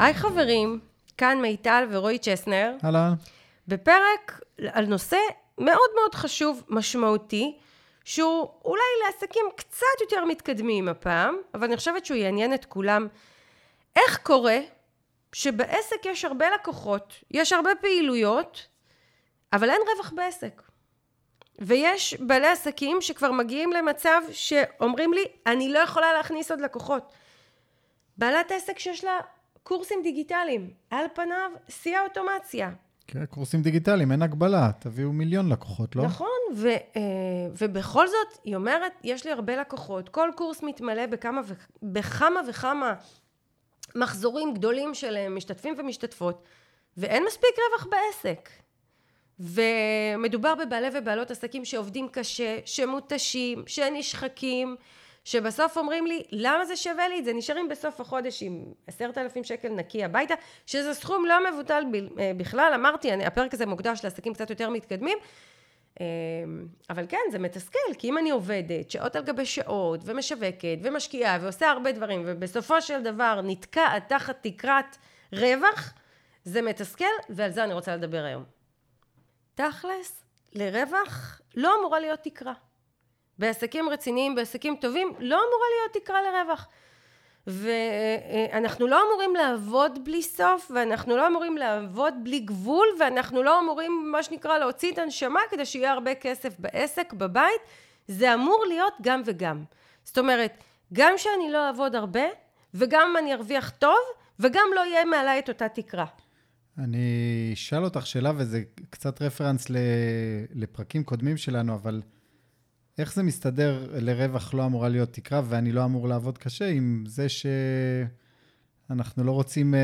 היי חברים, כאן מיטל ורועי צ'סנר, אהלן. בפרק על נושא מאוד מאוד חשוב, משמעותי, שהוא אולי לעסקים קצת יותר מתקדמים הפעם, אבל אני חושבת שהוא יעניין את כולם. איך קורה שבעסק יש הרבה לקוחות, יש הרבה פעילויות, אבל אין רווח בעסק? ויש בעלי עסקים שכבר מגיעים למצב שאומרים לי, אני לא יכולה להכניס עוד לקוחות. בעלת עסק שיש לה קורסים דיגיטליים, על פניו שיא האוטומציה. כן, קורסים דיגיטליים, אין הגבלה, תביאו מיליון לקוחות, לא? נכון, ו, אה, ובכל זאת, היא אומרת, יש לי הרבה לקוחות, כל קורס מתמלא בכמה, ו, בכמה וכמה מחזורים גדולים של אה, משתתפים ומשתתפות, ואין מספיק רווח בעסק. ומדובר בבעלי ובעלות עסקים שעובדים קשה, שמותשים, שנשחקים, שבסוף אומרים לי, למה זה שווה לי את זה? נשארים בסוף החודש עם עשרת אלפים שקל נקי הביתה, שזה סכום לא מבוטל אה, בכלל. אמרתי, אני, הפרק הזה מוקדש לעסקים קצת יותר מתקדמים. אה, אבל כן, זה מתסכל, כי אם אני עובדת שעות על גבי שעות, ומשווקת, ומשקיעה, ועושה הרבה דברים, ובסופו של דבר נתקעת תחת תקרת רווח, זה מתסכל, ועל זה אני רוצה לדבר היום. תכלס, לרווח לא אמורה להיות תקרה. בעסקים רציניים, בעסקים טובים, לא אמורה להיות תקרה לרווח. ואנחנו לא אמורים לעבוד בלי סוף, ואנחנו לא אמורים לעבוד בלי גבול, ואנחנו לא אמורים, מה שנקרא, להוציא את הנשמה כדי שיהיה הרבה כסף בעסק, בבית. זה אמור להיות גם וגם. זאת אומרת, גם שאני לא אעבוד הרבה, וגם אני ארוויח טוב, וגם לא יהיה מעליי את אותה תקרה. אני אשאל אותך שאלה, וזה קצת רפרנס לפרקים קודמים שלנו, אבל איך זה מסתדר לרווח לא אמורה להיות תקרה, ואני לא אמור לעבוד קשה, עם זה שאנחנו לא רוצים uh,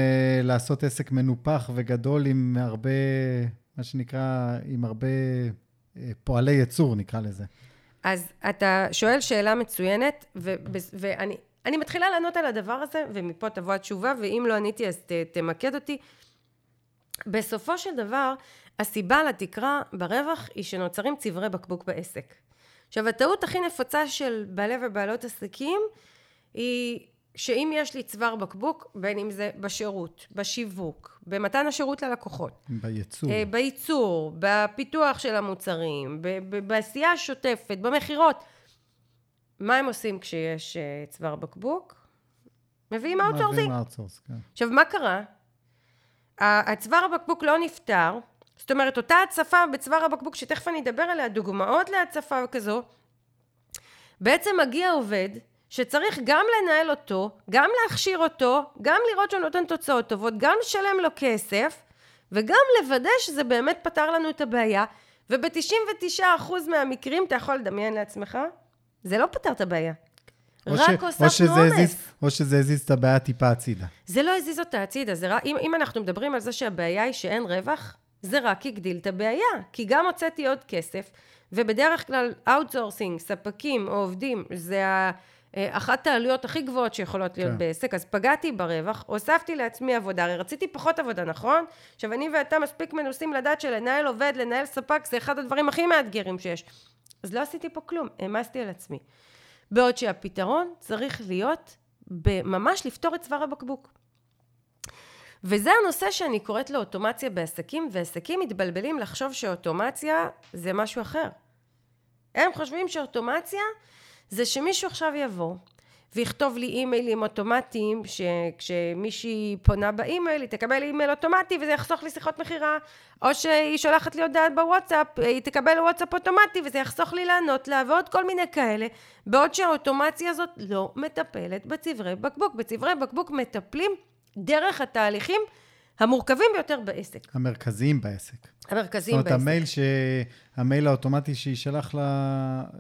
לעשות עסק מנופח וגדול עם הרבה, מה שנקרא, עם הרבה uh, פועלי ייצור, נקרא לזה. אז אתה שואל שאלה מצוינת, ו- ואני אני מתחילה לענות על הדבר הזה, ומפה תבוא התשובה, ואם לא עניתי אז ת, תמקד אותי. בסופו של דבר, הסיבה לתקרה ברווח היא שנוצרים צברי בקבוק בעסק. עכשיו, הטעות הכי נפוצה של בעלי ובעלות עסקים היא שאם יש לי צוואר בקבוק, בין אם זה בשירות, בשיווק, במתן השירות ללקוחות. בייצור. אה, בייצור, בפיתוח של המוצרים, בעשייה השוטפת, במכירות. מה הם עושים כשיש אה, צוואר בקבוק? מביאים outsourcing. מביאים outsource, כן. עכשיו, מה קרה? הצוואר הבקבוק לא נפתר, זאת אומרת, אותה הצפה בצוואר הבקבוק, שתכף אני אדבר עליה, דוגמאות להצפה כזו, בעצם מגיע עובד שצריך גם לנהל אותו, גם להכשיר אותו, גם לראות שהוא נותן תוצאות טובות, גם לשלם לו כסף, וגם לוודא שזה באמת פתר לנו את הבעיה, וב-99% מהמקרים, אתה יכול לדמיין לעצמך, זה לא פתר את הבעיה. רק הוספנו עומס. או שזה הזיז את הבעיה טיפה הצידה. זה לא הזיז אותה הצידה, זה, אם, אם אנחנו מדברים על זה שהבעיה היא שאין רווח, זה רק הגדיל את הבעיה, כי גם הוצאתי עוד כסף, ובדרך כלל outsourcing, ספקים או עובדים, זה אה, אחת העלויות הכי גבוהות שיכולות להיות כן. בעסק, אז פגעתי ברווח, הוספתי לעצמי עבודה, הרי רציתי פחות עבודה, נכון? עכשיו, אני ואתה מספיק מנוסים לדעת שלנהל עובד, לנהל ספק, זה אחד הדברים הכי מאתגרים שיש. אז לא עשיתי פה כלום, העמסתי על עצמי. בעוד שהפתרון צריך להיות ממש לפתור את צוואר הבקבוק. וזה הנושא שאני קוראת לו אוטומציה בעסקים, ועסקים מתבלבלים לחשוב שאוטומציה זה משהו אחר. הם חושבים שאוטומציה זה שמישהו עכשיו יבוא ויכתוב לי אימיילים אוטומטיים, שכשמישהי פונה באימייל היא תקבל אימייל אוטומטי וזה יחסוך לי שיחות מכירה, או שהיא שולחת לי הודעת בוואטסאפ, היא תקבל וואטסאפ אוטומטי וזה יחסוך לי לענות לה, ועוד כל מיני כאלה, בעוד שהאוטומציה הזאת לא מטפלת בצברי בקבוק. בצברי בקבוק מטפלים דרך התהליכים המורכבים ביותר בעסק. המרכזיים בעסק. המרכזיים בעסק. זאת אומרת, המייל, ש... המייל האוטומטי שישלח ל...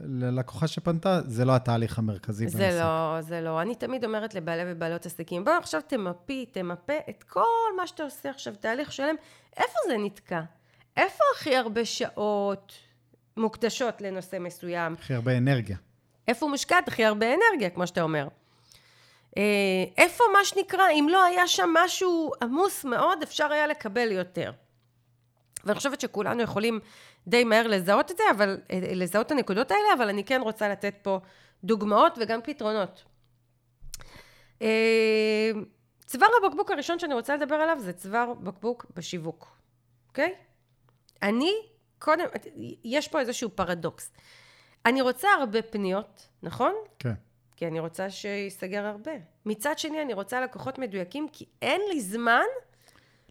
ללקוחה שפנתה, זה לא התהליך המרכזי זה בעסק. זה לא, זה לא. אני תמיד אומרת לבעלי ובעלות עסקים, בואו עכשיו תמפי, תמפה את כל מה שאתה עושה עכשיו, תהליך שלם, איפה זה נתקע? איפה הכי הרבה שעות מוקדשות לנושא מסוים? הכי הרבה אנרגיה. איפה מושקעת הכי הרבה אנרגיה, כמו שאתה אומר. אה, איפה מה שנקרא, אם לא היה שם משהו עמוס מאוד, אפשר היה לקבל יותר. ואני חושבת שכולנו יכולים די מהר לזהות את זה, אבל, אה, לזהות את הנקודות האלה, אבל אני כן רוצה לתת פה דוגמאות וגם פתרונות. אה, צוואר הבקבוק הראשון שאני רוצה לדבר עליו זה צוואר בקבוק בשיווק, אוקיי? אני, קודם, יש פה איזשהו פרדוקס. אני רוצה הרבה פניות, נכון? כן. כי אני רוצה שייסגר הרבה. מצד שני, אני רוצה לקוחות מדויקים, כי אין לי זמן,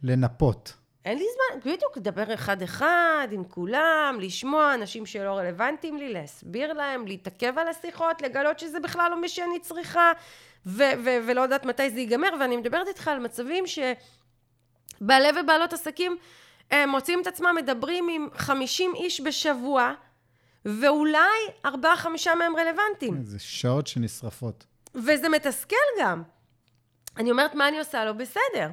לנפות. אין לי זמן, בדיוק, לדבר אחד-אחד עם כולם, לשמוע אנשים שלא רלוונטיים לי, להסביר להם, להתעכב על השיחות, לגלות שזה בכלל לא מי שאני צריכה, ו- ו- ולא יודעת מתי זה ייגמר, ואני מדברת איתך על מצבים שבעלי ובעלות עסקים הם מוצאים את עצמם מדברים עם 50 איש בשבוע, ואולי ארבעה חמישה מהם רלוונטיים. זה שעות שנשרפות. וזה מתסכל גם. אני אומרת, מה אני עושה? לא בסדר.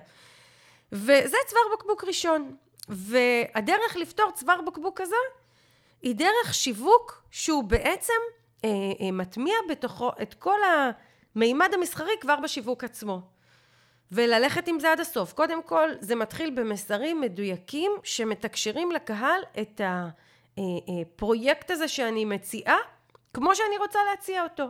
וזה צוואר בקבוק ראשון. והדרך לפתור צוואר בקבוק כזה, היא דרך שיווק שהוא בעצם אה, אה, מטמיע בתוכו את כל המימד המסחרי כבר בשיווק עצמו. וללכת עם זה עד הסוף. קודם כל, זה מתחיל במסרים מדויקים שמתקשרים לקהל את הפרויקט הזה שאני מציעה, כמו שאני רוצה להציע אותו.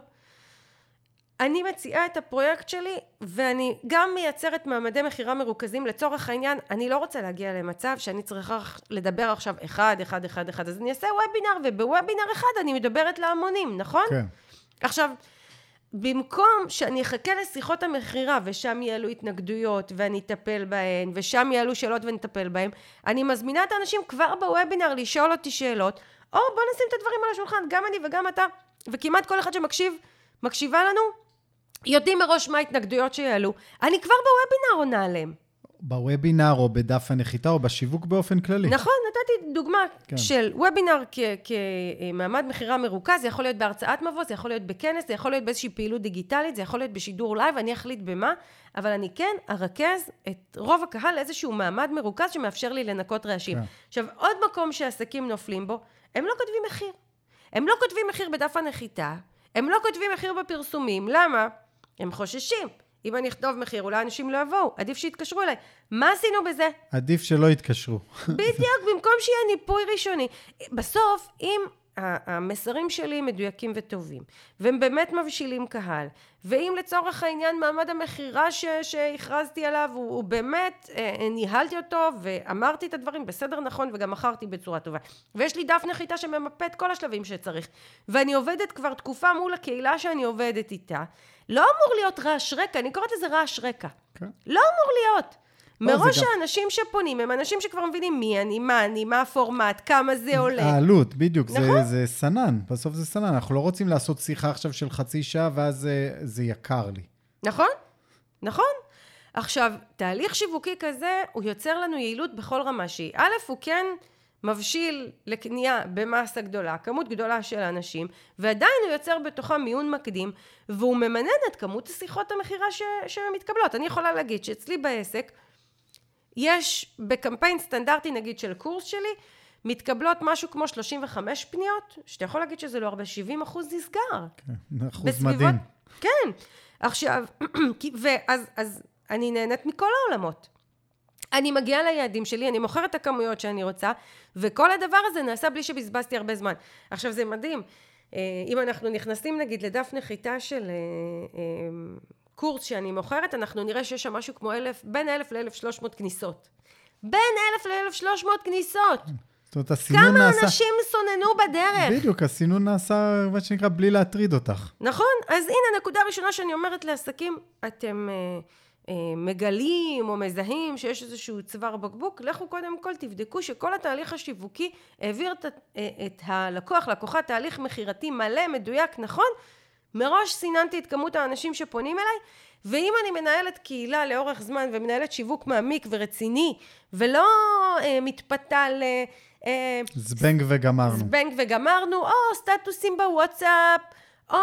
אני מציעה את הפרויקט שלי ואני גם מייצרת מעמדי מכירה מרוכזים לצורך העניין אני לא רוצה להגיע למצב שאני צריכה לדבר עכשיו אחד אחד אחד אחד אז אני אעשה וובינר ובוובינר אחד אני מדברת להמונים נכון? כן. עכשיו במקום שאני אחכה לשיחות המכירה ושם יעלו התנגדויות ואני אטפל בהן ושם יעלו שאלות ונטפל בהן אני מזמינה את האנשים כבר בוובינר לשאול אותי שאלות או בוא נשים את הדברים על השולחן גם אני וגם אתה וכמעט כל אחד שמקשיב מקשיבה לנו יודעים מראש מה ההתנגדויות שיעלו, אני כבר בוובינר עונה עליהם. בוובינר או בדף הנחיתה או בשיווק באופן כללי. נכון, נתתי דוגמה כן. של וובינר כ- כמעמד מכירה מרוכז, זה יכול להיות בהרצאת מבוא, זה יכול להיות בכנס, זה יכול להיות באיזושהי פעילות דיגיטלית, זה יכול להיות בשידור live, אני אחליט במה, אבל אני כן ארכז את רוב הקהל לאיזשהו מעמד מרוכז שמאפשר לי לנקות רעשים. כן. עכשיו, עוד מקום שעסקים נופלים בו, הם לא כותבים מחיר. הם לא כותבים מחיר בדף הנחיתה, הם לא כותבים מחיר בפרסומים, למה? הם חוששים. אם אני אכתוב מחיר, אולי אנשים לא יבואו, עדיף שיתקשרו אליי. מה עשינו בזה? עדיף שלא יתקשרו. בדיוק, במקום שיהיה ניפוי ראשוני. בסוף, אם המסרים שלי מדויקים וטובים, והם באמת מבשילים קהל, ואם לצורך העניין מעמד המכירה ש- שהכרזתי עליו, הוא, הוא באמת, אה, ניהלתי אותו ואמרתי את הדברים בסדר נכון וגם מכרתי בצורה טובה. ויש לי דף נחיתה שממפה את כל השלבים שצריך. ואני עובדת כבר תקופה מול הקהילה שאני עובדת איתה. לא אמור להיות רעש רקע, אני קוראת לזה רעש רקע. כן. לא אמור להיות. זה מראש גם- האנשים שפונים הם אנשים שכבר מבינים מי אני, מה אני, מה הפורמט, כמה זה עולה. העלות, בדיוק, זה, נכון. זה סנן, בסוף זה סנן. אנחנו לא רוצים לעשות שיחה עכשיו של חצי שעה, ואז זה, זה יקר לי. נכון? נכון. עכשיו, תהליך שיווקי כזה, הוא יוצר לנו יעילות בכל רמה שהיא. א', הוא כן מבשיל לקנייה במסה גדולה, כמות גדולה של אנשים, ועדיין הוא יוצר בתוכם מיון מקדים, והוא ממנן את כמות השיחות המכירה ש- שמתקבלות. אני יכולה להגיד שאצלי בעסק, יש בקמפיין סטנדרטי נגיד של קורס שלי, מתקבלות משהו כמו 35 פניות, שאתה יכול להגיד שזה לא הרבה, 70 אחוז נסגר. כן, אחוז בסביבות- מדהים. כן. עכשיו, ואז אז אני נהנית מכל העולמות. אני מגיעה ליעדים שלי, אני מוכרת את הכמויות שאני רוצה, וכל הדבר הזה נעשה בלי שבזבזתי הרבה זמן. עכשיו, זה מדהים. אה, אם אנחנו נכנסים נגיד לדף נחיתה של אה, אה, קורס שאני מוכרת, אנחנו נראה שיש שם משהו כמו אלף, בין אלף לאלף שלוש מאות כניסות. בין אלף לאלף שלוש מאות כניסות. זאת אומרת, הסינון כמה נעשה... אנשים סוננו בדרך. בדיוק, הסינון נעשה, מה שנקרא, בלי להטריד אותך. נכון, אז הנה נקודה ראשונה שאני אומרת לעסקים, אתם אה, אה, מגלים או מזהים שיש איזשהו צוואר בקבוק, לכו קודם כל תבדקו שכל התהליך השיווקי העביר את, אה, את הלקוח, לקוחה, תהליך מכירתי מלא, מדויק, נכון? מראש סיננתי את כמות האנשים שפונים אליי, ואם אני מנהלת קהילה לאורך זמן ומנהלת שיווק מעמיק ורציני, ולא אה, מתפתה ל... אה, זבנג וגמרנו. זבנג וגמרנו, או סטטוסים בוואטסאפ, או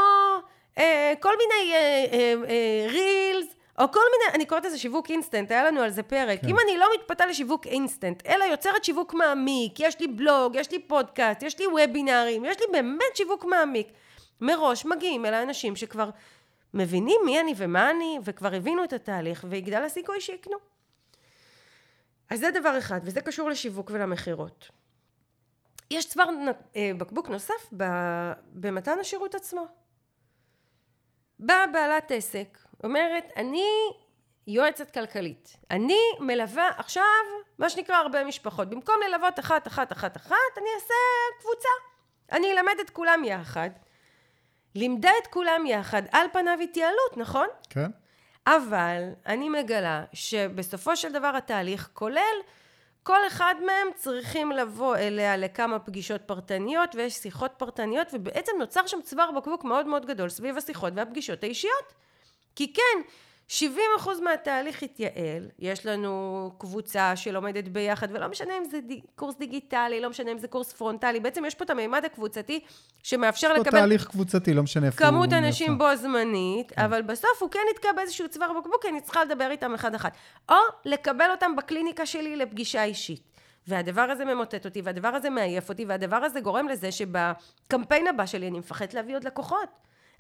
אה, כל מיני אה, אה, אה, reels, או כל מיני, אני קוראת לזה שיווק אינסטנט, היה לנו על זה פרק. כן. אם אני לא מתפתה לשיווק אינסטנט, אלא יוצרת שיווק מעמיק, יש לי בלוג, יש לי פודקאסט, יש לי וובינארים, יש לי באמת שיווק מעמיק. מראש מגיעים אל האנשים שכבר מבינים מי אני ומה אני, וכבר הבינו את התהליך, ויגדל הסיכוי שיקנו. אז זה דבר אחד, וזה קשור לשיווק ולמכירות. יש צוואר אה, בקבוק נוסף במתן השירות עצמו. באה בעלת עסק, אומרת, אני יועצת כלכלית. אני מלווה עכשיו, מה שנקרא, הרבה משפחות. במקום ללוות אחת, אחת, אחת, אחת, אני אעשה קבוצה. אני אלמד את כולם יחד. לימדה את כולם יחד, על פניו התייעלות, נכון? כן. אבל אני מגלה שבסופו של דבר התהליך כולל כל אחד מהם צריכים לבוא אליה לכמה פגישות פרטניות ויש שיחות פרטניות ובעצם נוצר שם צוואר בקבוק מאוד מאוד גדול סביב השיחות והפגישות האישיות. כי כן, 70% מהתהליך התייעל, יש לנו קבוצה שלומדת ביחד, ולא משנה אם זה די, קורס דיגיטלי, לא משנה אם זה קורס פרונטלי, בעצם יש פה את המימד הקבוצתי שמאפשר לקבל... יש פה תהליך קבוצתי, לא משנה איפה הוא... כמות אנשים בו זמנית, כן. אבל בסוף הוא כן נתקע באיזשהו צוואר בקבוק, כי אני צריכה לדבר איתם אחד-אחד. או לקבל אותם בקליניקה שלי לפגישה אישית. והדבר הזה ממוטט אותי, והדבר הזה מעייף אותי, והדבר הזה גורם לזה שבקמפיין הבא שלי אני מפחדת להביא עוד לקוחות.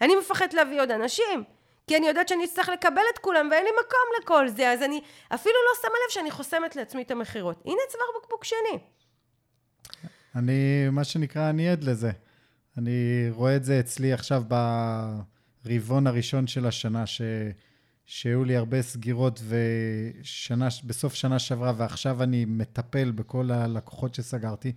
אני מפחדת להביא עוד אנשים. כי אני יודעת שאני אצטרך לקבל את כולם ואין לי מקום לכל זה, אז אני אפילו לא שמה לב שאני חוסמת לעצמי את המכירות. הנה צוואר בקבוק שני. אני, מה שנקרא, אני עד לזה. אני רואה את זה אצלי עכשיו ברבעון הראשון של השנה, ש... שהיו לי הרבה סגירות ושנה, בסוף שנה שעברה, ועכשיו אני מטפל בכל הלקוחות שסגרתי,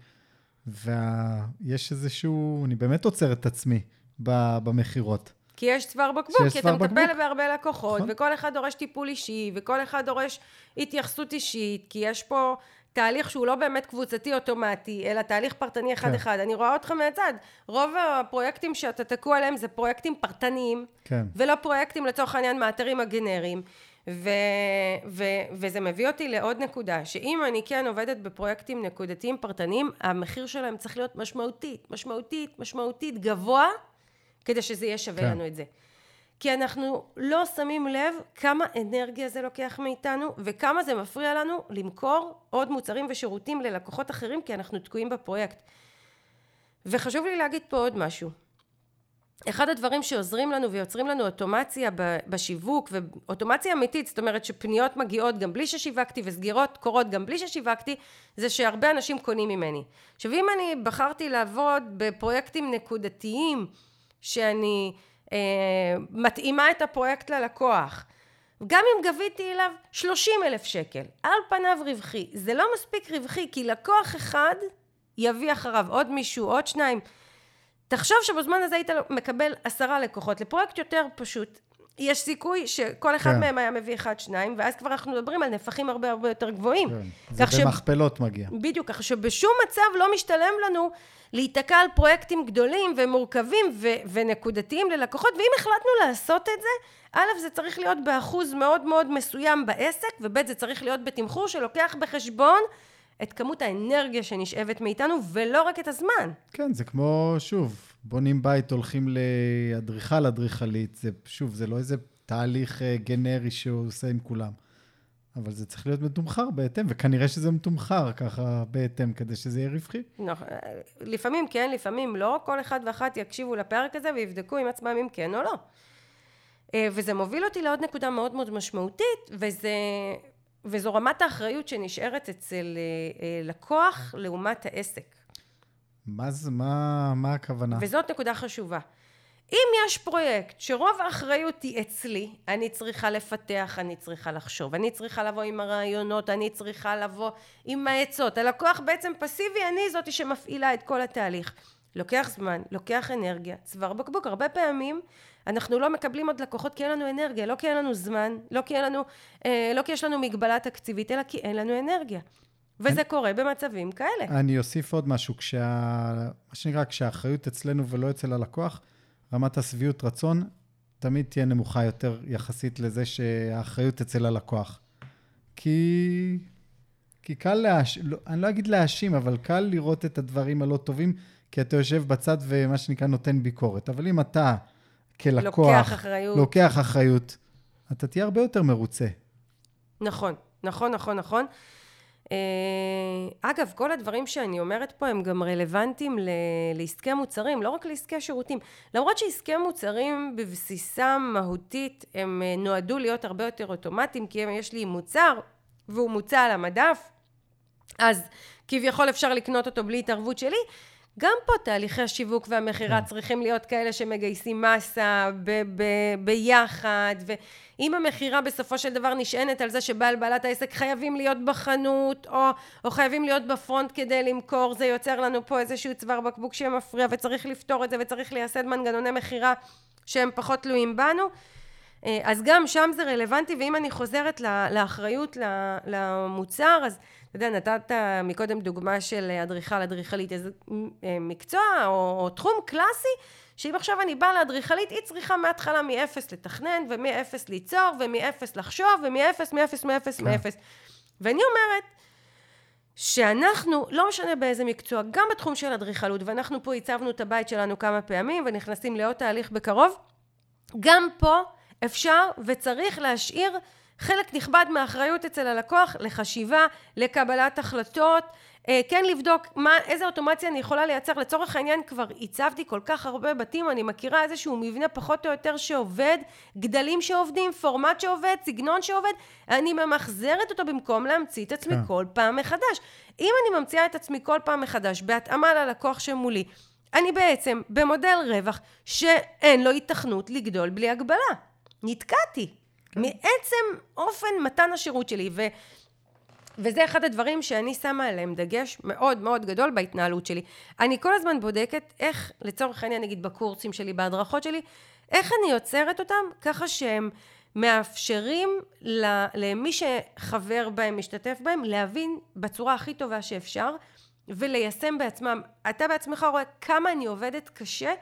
ויש איזשהו, אני באמת עוצר את עצמי במכירות. כי יש צוואר בקבוק, כי אתה מטפל בהרבה לקוחות, נכון. וכל אחד דורש טיפול אישי, וכל אחד דורש התייחסות אישית, כי יש פה תהליך שהוא לא באמת קבוצתי אוטומטי, אלא תהליך פרטני אחד-אחד. כן. אני רואה אותך מהצד. רוב הפרויקטים שאתה תקוע עליהם זה פרויקטים פרטניים, כן. ולא פרויקטים לצורך העניין מאתרים הגנריים. ו, ו, וזה מביא אותי לעוד נקודה, שאם אני כן עובדת בפרויקטים נקודתיים פרטניים, המחיר שלהם צריך להיות משמעותית, משמעותית, משמעותית גבוה, כדי שזה יהיה שווה כן. לנו את זה. כי אנחנו לא שמים לב כמה אנרגיה זה לוקח מאיתנו וכמה זה מפריע לנו למכור עוד מוצרים ושירותים ללקוחות אחרים כי אנחנו תקועים בפרויקט. וחשוב לי להגיד פה עוד משהו. אחד הדברים שעוזרים לנו ויוצרים לנו אוטומציה בשיווק ואוטומציה אמיתית זאת אומרת שפניות מגיעות גם בלי ששיווקתי וסגירות קורות גם בלי ששיווקתי זה שהרבה אנשים קונים ממני עכשיו אם אני בחרתי לעבוד בפרויקטים נקודתיים שאני אה, מתאימה את הפרויקט ללקוח. גם אם גביתי אליו 30 אלף שקל, על פניו רווחי, זה לא מספיק רווחי כי לקוח אחד יביא אחריו עוד מישהו, עוד שניים. תחשוב שבזמן הזה היית מקבל עשרה לקוחות. לפרויקט יותר פשוט, יש סיכוי שכל אחד כן. מהם היה מביא אחד, שניים, ואז כבר אנחנו מדברים על נפחים הרבה הרבה יותר גבוהים. כן. זה במכפלות ש... מגיע. בדיוק, כך שבשום מצב לא משתלם לנו להיתקע על פרויקטים גדולים ומורכבים ו- ונקודתיים ללקוחות, ואם החלטנו לעשות את זה, א', זה צריך להיות באחוז מאוד מאוד מסוים בעסק, וב', זה צריך להיות בתמחור שלוקח בחשבון את כמות האנרגיה שנשאבת מאיתנו, ולא רק את הזמן. כן, זה כמו, שוב, בונים בית, הולכים לאדריכל, אדריכלית, זה, שוב, זה לא איזה תהליך אה, גנרי שהוא עושה עם כולם. אבל זה צריך להיות מתומחר בהתאם, וכנראה שזה מתומחר ככה בהתאם, כדי שזה יהיה רווחי. נכון, לפעמים כן, לפעמים לא, כל אחד ואחת יקשיבו לפרק הזה ויבדקו עם עצמם אם כן או לא. אה, וזה מוביל אותי לעוד נקודה מאוד מאוד משמעותית, וזה, וזו רמת האחריות שנשארת אצל אה, אה, לקוח לעומת העסק. מה זה, מה, מה הכוונה? וזאת נקודה חשובה. אם יש פרויקט שרוב האחריות היא אצלי, אני צריכה לפתח, אני צריכה לחשוב, אני צריכה לבוא עם הרעיונות, אני צריכה לבוא עם העצות. הלקוח בעצם פסיבי, אני זאתי שמפעילה את כל התהליך. לוקח זמן, לוקח אנרגיה, צוואר בקבוק. הרבה פעמים אנחנו לא מקבלים עוד לקוחות כי אין לנו אנרגיה, לא כי אין לנו זמן, לא כי, אין לנו, אה, לא כי יש לנו מגבלה תקציבית, אלא כי אין לנו אנרגיה. וזה אני, קורה במצבים כאלה. אני אוסיף עוד משהו, כשה, מה שנקרא, כשהאחריות אצלנו ולא אצל הלקוח, רמת השביעות רצון תמיד תהיה נמוכה יותר יחסית לזה שהאחריות אצל הלקוח. כי, כי קל להאשים, לא, אני לא אגיד להאשים, אבל קל לראות את הדברים הלא טובים, כי אתה יושב בצד ומה שנקרא נותן ביקורת. אבל אם אתה כלקוח... לוקח אחריות. לוקח אחריות, אתה תהיה הרבה יותר מרוצה. נכון, נכון, נכון, נכון. אה, אגב, כל הדברים שאני אומרת פה הם גם רלוונטיים לעסקי מוצרים, לא רק לעסקי שירותים. למרות שעסקי מוצרים בבסיסם מהותית הם אה, נועדו להיות הרבה יותר אוטומטיים, כי יש לי מוצר והוא מוצע על המדף, אז כביכול אפשר לקנות אותו בלי התערבות שלי. גם פה תהליכי השיווק והמכירה כן. צריכים להיות כאלה שמגייסים מסה ב- ב- ביחד, ואם המכירה בסופו של דבר נשענת על זה שבעל בעלת העסק חייבים להיות בחנות, או, או חייבים להיות בפרונט כדי למכור, זה יוצר לנו פה איזשהו צוואר בקבוק שמפריע, וצריך לפתור את זה, וצריך לייסד מנגנוני מכירה שהם פחות תלויים בנו. אה, אז גם שם זה רלוונטי, ואם אני חוזרת לאחריות למוצר, אז אתה יודע, נתת מקודם דוגמה של אדריכל, אדריכלית, איזה אה, מקצוע או, או תחום קלאסי, שאם עכשיו אני באה לאדריכלית, היא צריכה מההתחלה מ-0 לתכנן, ומ-0 ליצור, ומ-0 לחשוב, ומ-0, מ-0, מ-0, כן. מ-0. ואני אומרת, שאנחנו, לא משנה באיזה מקצוע, גם בתחום של אדריכלות, ואנחנו פה הצבנו את הבית שלנו כמה פעמים, ונכנסים לעוד תהליך בקרוב, גם פה אפשר וצריך להשאיר חלק נכבד מהאחריות אצל הלקוח לחשיבה, לקבלת החלטות, אה, כן לבדוק מה, איזה אוטומציה אני יכולה לייצר. לצורך העניין כבר הצבתי כל כך הרבה בתים, אני מכירה איזשהו מבנה פחות או יותר שעובד, גדלים שעובדים, פורמט שעובד, סגנון שעובד, אני ממחזרת אותו במקום להמציא את עצמי כן. כל פעם מחדש. אם אני ממציאה את עצמי כל פעם מחדש בהתאמה ללקוח שמולי, אני בעצם במודל רווח שאין לו היתכנות לגדול בלי הגבלה. נתקעתי. מעצם אופן מתן השירות שלי, ו... וזה אחד הדברים שאני שמה עליהם דגש מאוד מאוד גדול בהתנהלות שלי. אני כל הזמן בודקת איך, לצורך העניין, נגיד בקורסים שלי, בהדרכות שלי, איך אני יוצרת אותם ככה שהם מאפשרים למי שחבר בהם, משתתף בהם, להבין בצורה הכי טובה שאפשר וליישם בעצמם. אתה בעצמך רואה כמה אני עובדת קשה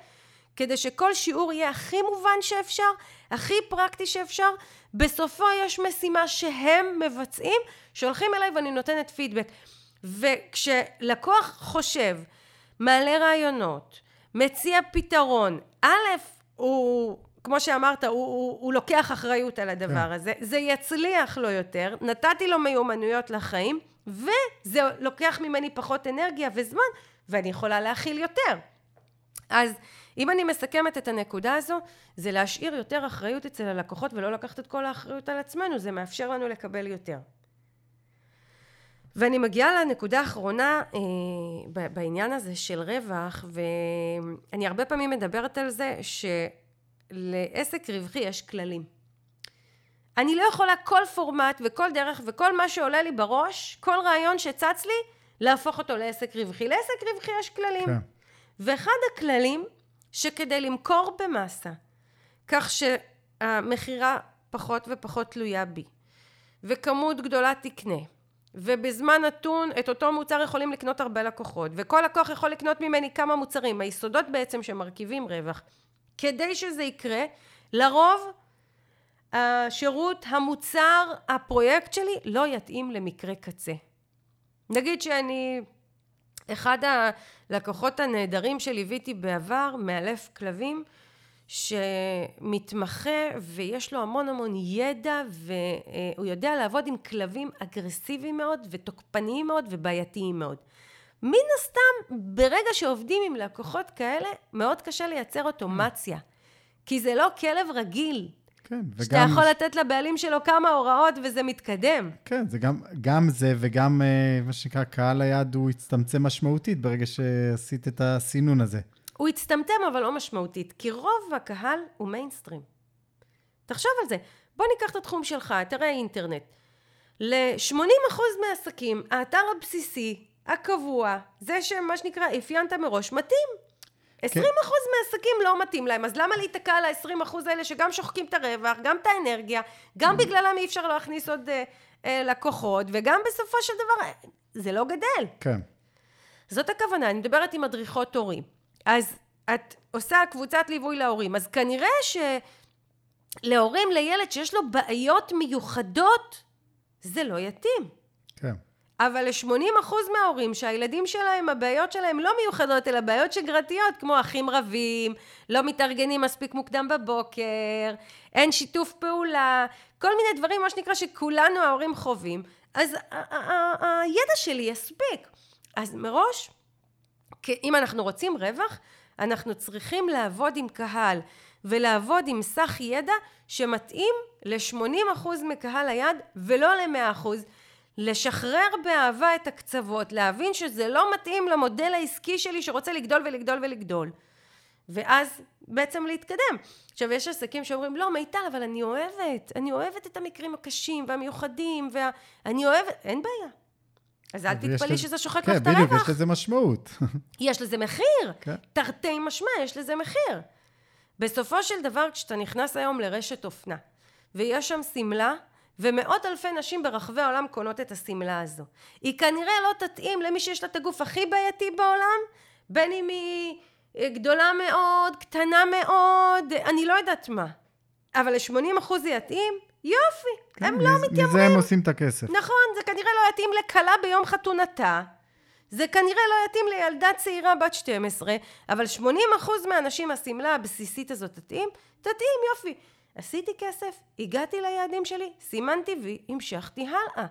כדי שכל שיעור יהיה הכי מובן שאפשר, הכי פרקטי שאפשר. בסופו יש משימה שהם מבצעים, שהולכים אליי ואני נותנת פידבק. וכשלקוח חושב, מעלה רעיונות, מציע פתרון, א', הוא, כמו שאמרת, הוא, הוא, הוא לוקח אחריות על הדבר כן. הזה, זה יצליח לו יותר, נתתי לו מיומנויות לחיים, וזה לוקח ממני פחות אנרגיה וזמן, ואני יכולה להכיל יותר. אז אם אני מסכמת את הנקודה הזו, זה להשאיר יותר אחריות אצל הלקוחות ולא לקחת את כל האחריות על עצמנו, זה מאפשר לנו לקבל יותר. ואני מגיעה לנקודה האחרונה אה, בעניין הזה של רווח, ואני הרבה פעמים מדברת על זה שלעסק רווחי יש כללים. אני לא יכולה כל פורמט וכל דרך וכל מה שעולה לי בראש, כל רעיון שצץ לי, להפוך אותו לעסק רווחי. לעסק רווחי יש כללים. כן. ואחד הכללים שכדי למכור במאסה, כך שהמכירה פחות ופחות תלויה בי, וכמות גדולה תקנה, ובזמן נתון את אותו מוצר יכולים לקנות הרבה לקוחות, וכל לקוח יכול לקנות ממני כמה מוצרים, היסודות בעצם שמרכיבים רווח. כדי שזה יקרה, לרוב השירות, המוצר, הפרויקט שלי לא יתאים למקרה קצה. נגיד שאני אחד הלקוחות הנהדרים שליוויתי בעבר, מאלף כלבים, שמתמחה ויש לו המון המון ידע והוא יודע לעבוד עם כלבים אגרסיביים מאוד ותוקפניים מאוד ובעייתיים מאוד. מן הסתם, ברגע שעובדים עם לקוחות כאלה, מאוד קשה לייצר אוטומציה. כי זה לא כלב רגיל, כן, שאתה וגם... יכול לתת לבעלים שלו כמה הוראות וזה מתקדם. כן, זה גם, גם זה וגם אה, מה שנקרא קהל היעד הוא הצטמצם משמעותית ברגע שעשית את הסינון הזה. הוא הצטמצם אבל לא משמעותית, כי רוב הקהל הוא מיינסטרים. תחשוב על זה. בוא ניקח את התחום שלך, אתרי אינטרנט. ל-80% מהעסקים, האתר הבסיסי, הקבוע, זה שמה שנקרא אפיינת מראש, מתאים. 20% מהעסקים לא מתאים להם, אז למה להיתקע על ה-20% האלה שגם שוחקים את הרווח, גם את האנרגיה, גם בגללם אי אפשר להכניס עוד אה, אה, לקוחות, וגם בסופו של דבר, אה, זה לא גדל. כן, זאת הכוונה, אני מדברת עם מדריכות הורים. אז את עושה קבוצת ליווי להורים, אז כנראה שלהורים לילד שיש לו בעיות מיוחדות, זה לא יתאים. כן. אבל ל-80% מההורים שהילדים שלהם, הבעיות שלהם לא מיוחדות, אלא בעיות שגרתיות, כמו אחים רבים, לא מתארגנים מספיק מוקדם בבוקר, אין שיתוף פעולה, כל מיני דברים, מה שנקרא, שכולנו ההורים חווים, אז הידע שלי יספיק. אז מראש, אם אנחנו רוצים רווח, אנחנו צריכים לעבוד עם קהל ולעבוד עם סך ידע שמתאים ל-80% מקהל היד ולא ל-100%. לשחרר באהבה את הקצוות, להבין שזה לא מתאים למודל העסקי שלי שרוצה לגדול ולגדול ולגדול. ואז בעצם להתקדם. עכשיו, יש עסקים שאומרים, לא, מיטל, אבל אני אוהבת, אני אוהבת את המקרים הקשים והמיוחדים, ואני וה... אוהבת, אין בעיה. אז אל תתפלאי שזה שוחק כן, לך את הרווח. כן, בדיוק, יש לזה משמעות. יש לזה מחיר. כן. תרתי משמע, יש לזה מחיר. בסופו של דבר, כשאתה נכנס היום לרשת אופנה, ויש שם שמלה, ומאות אלפי נשים ברחבי העולם קונות את השמלה הזו. היא כנראה לא תתאים למי שיש לה את הגוף הכי בעייתי בעולם, בין אם היא גדולה מאוד, קטנה מאוד, אני לא יודעת מה. אבל ל-80% זה יתאים? יופי, כן, הם לא מתיימרים. מזה הם עושים את הכסף. נכון, זה כנראה לא יתאים לכלה ביום חתונתה. זה כנראה לא יתאים לילדה צעירה בת 12, אבל 80% מהאנשים השמלה הבסיסית הזאת תתאים? תתאים, יופי. עשיתי כסף, הגעתי ליעדים שלי, סימנתי והמשכתי הלאה.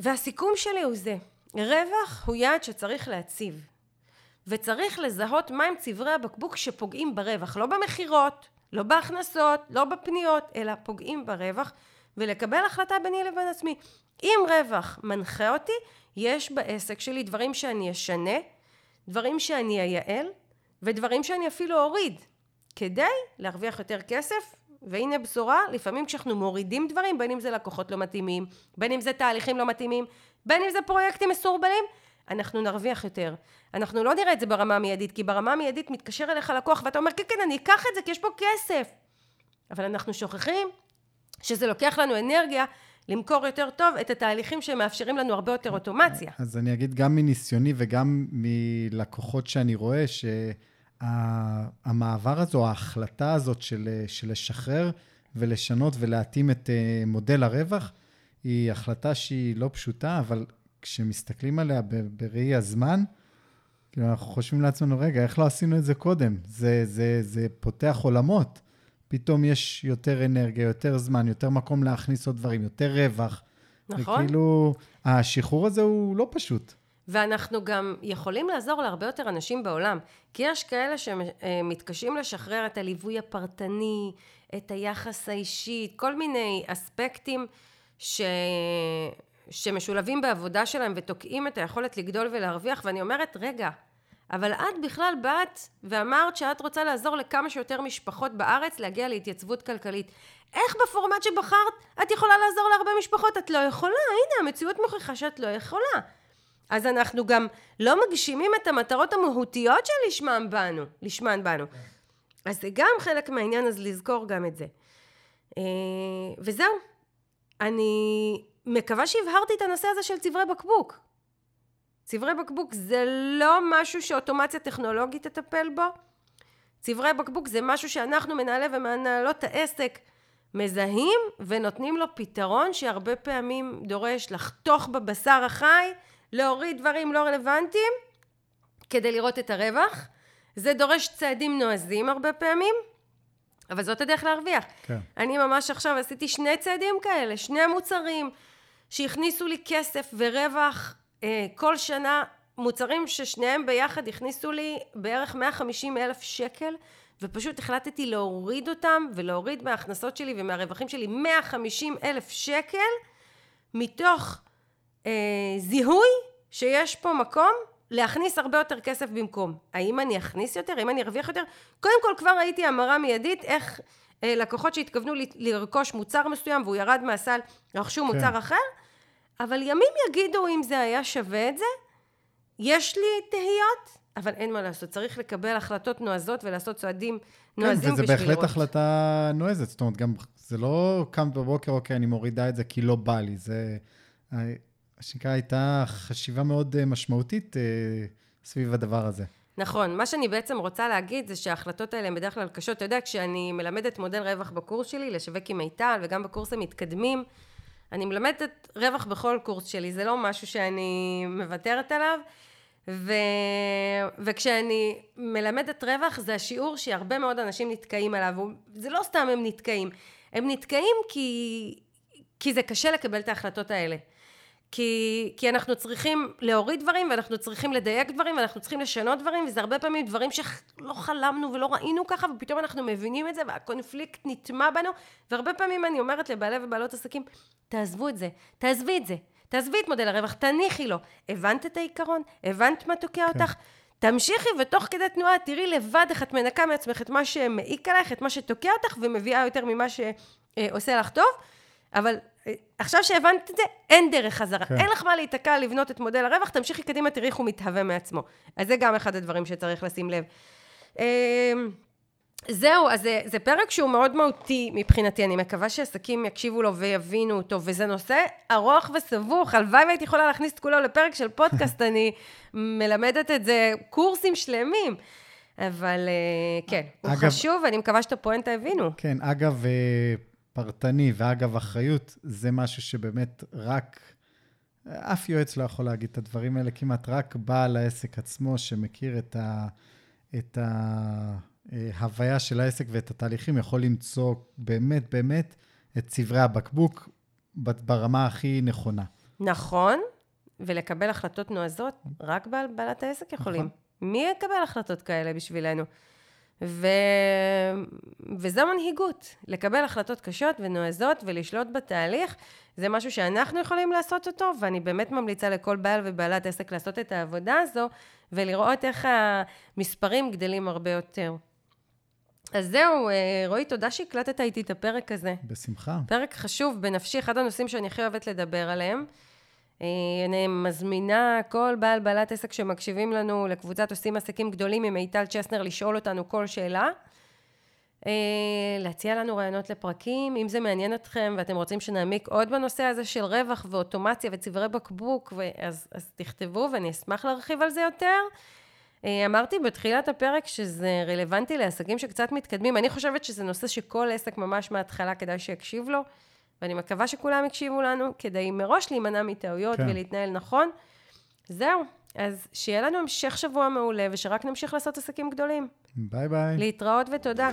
והסיכום שלי הוא זה, רווח הוא יעד שצריך להציב. וצריך לזהות מהם צברי הבקבוק שפוגעים ברווח, לא במכירות, לא בהכנסות, לא בפניות, אלא פוגעים ברווח, ולקבל החלטה ביני לבין עצמי. אם רווח מנחה אותי, יש בעסק שלי דברים שאני אשנה, דברים שאני אייעל, ודברים שאני אפילו אוריד, כדי להרוויח יותר כסף. והנה בשורה, לפעמים כשאנחנו מורידים דברים, בין אם זה לקוחות לא מתאימים, בין אם זה תהליכים לא מתאימים, בין אם זה פרויקטים מסורבלים, אנחנו נרוויח יותר. אנחנו לא נראה את זה ברמה המיידית, כי ברמה המיידית מתקשר אליך לקוח ואתה אומר, כן, כן, אני אקח את זה כי יש פה כסף. אבל אנחנו שוכחים שזה לוקח לנו אנרגיה למכור יותר טוב את התהליכים שמאפשרים לנו הרבה יותר אוטומציה. אז אני אגיד גם מניסיוני וגם מלקוחות שאני רואה, שהמעבר הזה, או ההחלטה הזאת של, של לשחרר ולשנות ולהתאים את אה, מודל הרווח, היא החלטה שהיא לא פשוטה, אבל כשמסתכלים עליה בראי הזמן, כאילו אנחנו חושבים לעצמנו, רגע, איך לא עשינו את זה קודם? זה, זה, זה פותח עולמות. פתאום יש יותר אנרגיה, יותר זמן, יותר מקום להכניס עוד דברים, יותר רווח. נכון. וכאילו, השחרור הזה הוא לא פשוט. ואנחנו גם יכולים לעזור להרבה יותר אנשים בעולם. כי יש כאלה שמתקשים לשחרר את הליווי הפרטני, את היחס האישי, כל מיני אספקטים ש... שמשולבים בעבודה שלהם ותוקעים את היכולת לגדול ולהרוויח, ואני אומרת, רגע, אבל את בכלל באת ואמרת שאת רוצה לעזור לכמה שיותר משפחות בארץ להגיע להתייצבות כלכלית. איך בפורמט שבחרת את יכולה לעזור להרבה משפחות? את לא יכולה, הנה המציאות מוכיחה שאת לא יכולה. אז אנחנו גם לא מגשימים את המטרות המהותיות שלשמן באנו, לשמן באנו. אז זה גם חלק מהעניין, אז לזכור גם את זה. אה, וזהו. אני מקווה שהבהרתי את הנושא הזה של צברי בקבוק. צברי בקבוק זה לא משהו שאוטומציה טכנולוגית תטפל בו. צברי בקבוק זה משהו שאנחנו מנהלי ומנהלות העסק מזהים ונותנים לו פתרון שהרבה פעמים דורש לחתוך בבשר החי, להוריד דברים לא רלוונטיים כדי לראות את הרווח. זה דורש צעדים נועזים הרבה פעמים, אבל זאת הדרך להרוויח. כן. אני ממש עכשיו עשיתי שני צעדים כאלה, שני מוצרים שהכניסו לי כסף ורווח אה, כל שנה, מוצרים ששניהם ביחד הכניסו לי בערך 150 אלף שקל, ופשוט החלטתי להוריד אותם ולהוריד מההכנסות שלי ומהרווחים שלי 150 אלף שקל, מתוך אה, זיהוי שיש פה מקום להכניס הרבה יותר כסף במקום. האם אני אכניס יותר? האם אני ארוויח יותר? קודם כל כבר ראיתי המרה מיידית איך אה, לקוחות שהתכוונו לרכוש מוצר מסוים והוא ירד מהסל, רכשו כן. מוצר אחר, אבל ימים יגידו אם זה היה שווה את זה. יש לי תהיות, אבל אין מה לעשות, צריך לקבל החלטות נועזות ולעשות צועדים נועזים כן, וזה בהחלט לראות. החלטה נועזת, זאת אומרת, גם זה לא קם בבוקר, אוקיי, אני מורידה את זה כי לא בא לי, זה... מה שנקרא, הייתה חשיבה מאוד אה, משמעותית אה, סביב הדבר הזה. נכון, מה שאני בעצם רוצה להגיד זה שההחלטות האלה הן בדרך כלל קשות. אתה יודע, כשאני מלמדת מודל רווח בקורס שלי, לשווק עם מיטל, וגם בקורס המתקדמים, אני מלמדת רווח בכל קורס שלי, זה לא משהו שאני מוותרת עליו. ו... וכשאני מלמדת רווח, זה השיעור שהרבה מאוד אנשים נתקעים עליו. זה לא סתם הם נתקעים, הם נתקעים כי, כי זה קשה לקבל את ההחלטות האלה. כי, כי אנחנו צריכים להוריד דברים, ואנחנו צריכים לדייק דברים, ואנחנו צריכים לשנות דברים, וזה הרבה פעמים דברים שלא חלמנו ולא ראינו ככה, ופתאום אנחנו מבינים את זה, והקונפליקט נטמע בנו, והרבה פעמים אני אומרת לבעלי ובעלות עסקים, תעזבו את זה, תעזבי את זה, תעזבי את מודל הרווח, תניחי לו. הבנת את העיקרון? הבנת מה תוקע כן. אותך? תמשיכי, ותוך כדי תנועה תראי לבד איך את מנקה מעצמך את מה שמעיק עלייך, את מה שתוקע אותך, ומביאה יותר ממה שעושה לך טוב. אבל עכשיו שהבנת את זה, אין דרך חזרה. כן. אין לך מה להיתקע לבנות את מודל הרווח, תמשיכי קדימה, תראי איך הוא מתהווה מעצמו. אז זה גם אחד הדברים שצריך לשים לב. אמ, זהו, אז זה, זה פרק שהוא מאוד מהותי מבחינתי, אני מקווה שעסקים יקשיבו לו ויבינו אותו, וזה נושא ארוך וסבוך, הלוואי והייתי יכולה להכניס את כולו לפרק של פודקאסט, אני מלמדת את זה קורסים שלמים. אבל אה, כן, הוא אגב, חשוב, ואני מקווה שאת הפואנטה הבינו. כן, אגב, אה, פרטני ואגב, אחריות, זה משהו שבאמת רק, אף יועץ לא יכול להגיד את הדברים האלה, כמעט רק בעל העסק עצמו שמכיר את ה... את. ההוויה של העסק ואת התהליכים, יכול למצוא באמת באמת את צברי הבקבוק ברמה הכי נכונה. נכון, ולקבל החלטות נועזות, רק בעל, בעלת העסק יכולים. נכון. מי יקבל החלטות כאלה בשבילנו? ו... וזו מנהיגות, לקבל החלטות קשות ונועזות ולשלוט בתהליך, זה משהו שאנחנו יכולים לעשות אותו, ואני באמת ממליצה לכל בעל ובעלת עסק לעשות את העבודה הזו, ולראות איך המספרים גדלים הרבה יותר. אז זהו, אה, רועי, תודה שהקלטת איתי את הפרק הזה. בשמחה. פרק חשוב בנפשי, אחד הנושאים שאני הכי אוהבת לדבר עליהם. אה, אני מזמינה כל בעל בעלת עסק שמקשיבים לנו לקבוצת עושים עסקים גדולים עם מיטל צ'סנר לשאול אותנו כל שאלה. אה, להציע לנו רעיונות לפרקים, אם זה מעניין אתכם ואתם רוצים שנעמיק עוד בנושא הזה של רווח ואוטומציה וצברי בקבוק, אז, אז תכתבו ואני אשמח להרחיב על זה יותר. אה, אמרתי בתחילת הפרק שזה רלוונטי לעסקים שקצת מתקדמים. אני חושבת שזה נושא שכל עסק ממש מההתחלה כדאי שיקשיב לו, ואני מקווה שכולם יקשיבו לנו, כדי מראש להימנע מטעויות כן. ולהתנהל נכון. זהו, אז שיהיה לנו המשך שבוע מעולה, ושרק נמשיך לעשות עסקים גדולים. ביי ביי. להתראות ותודה.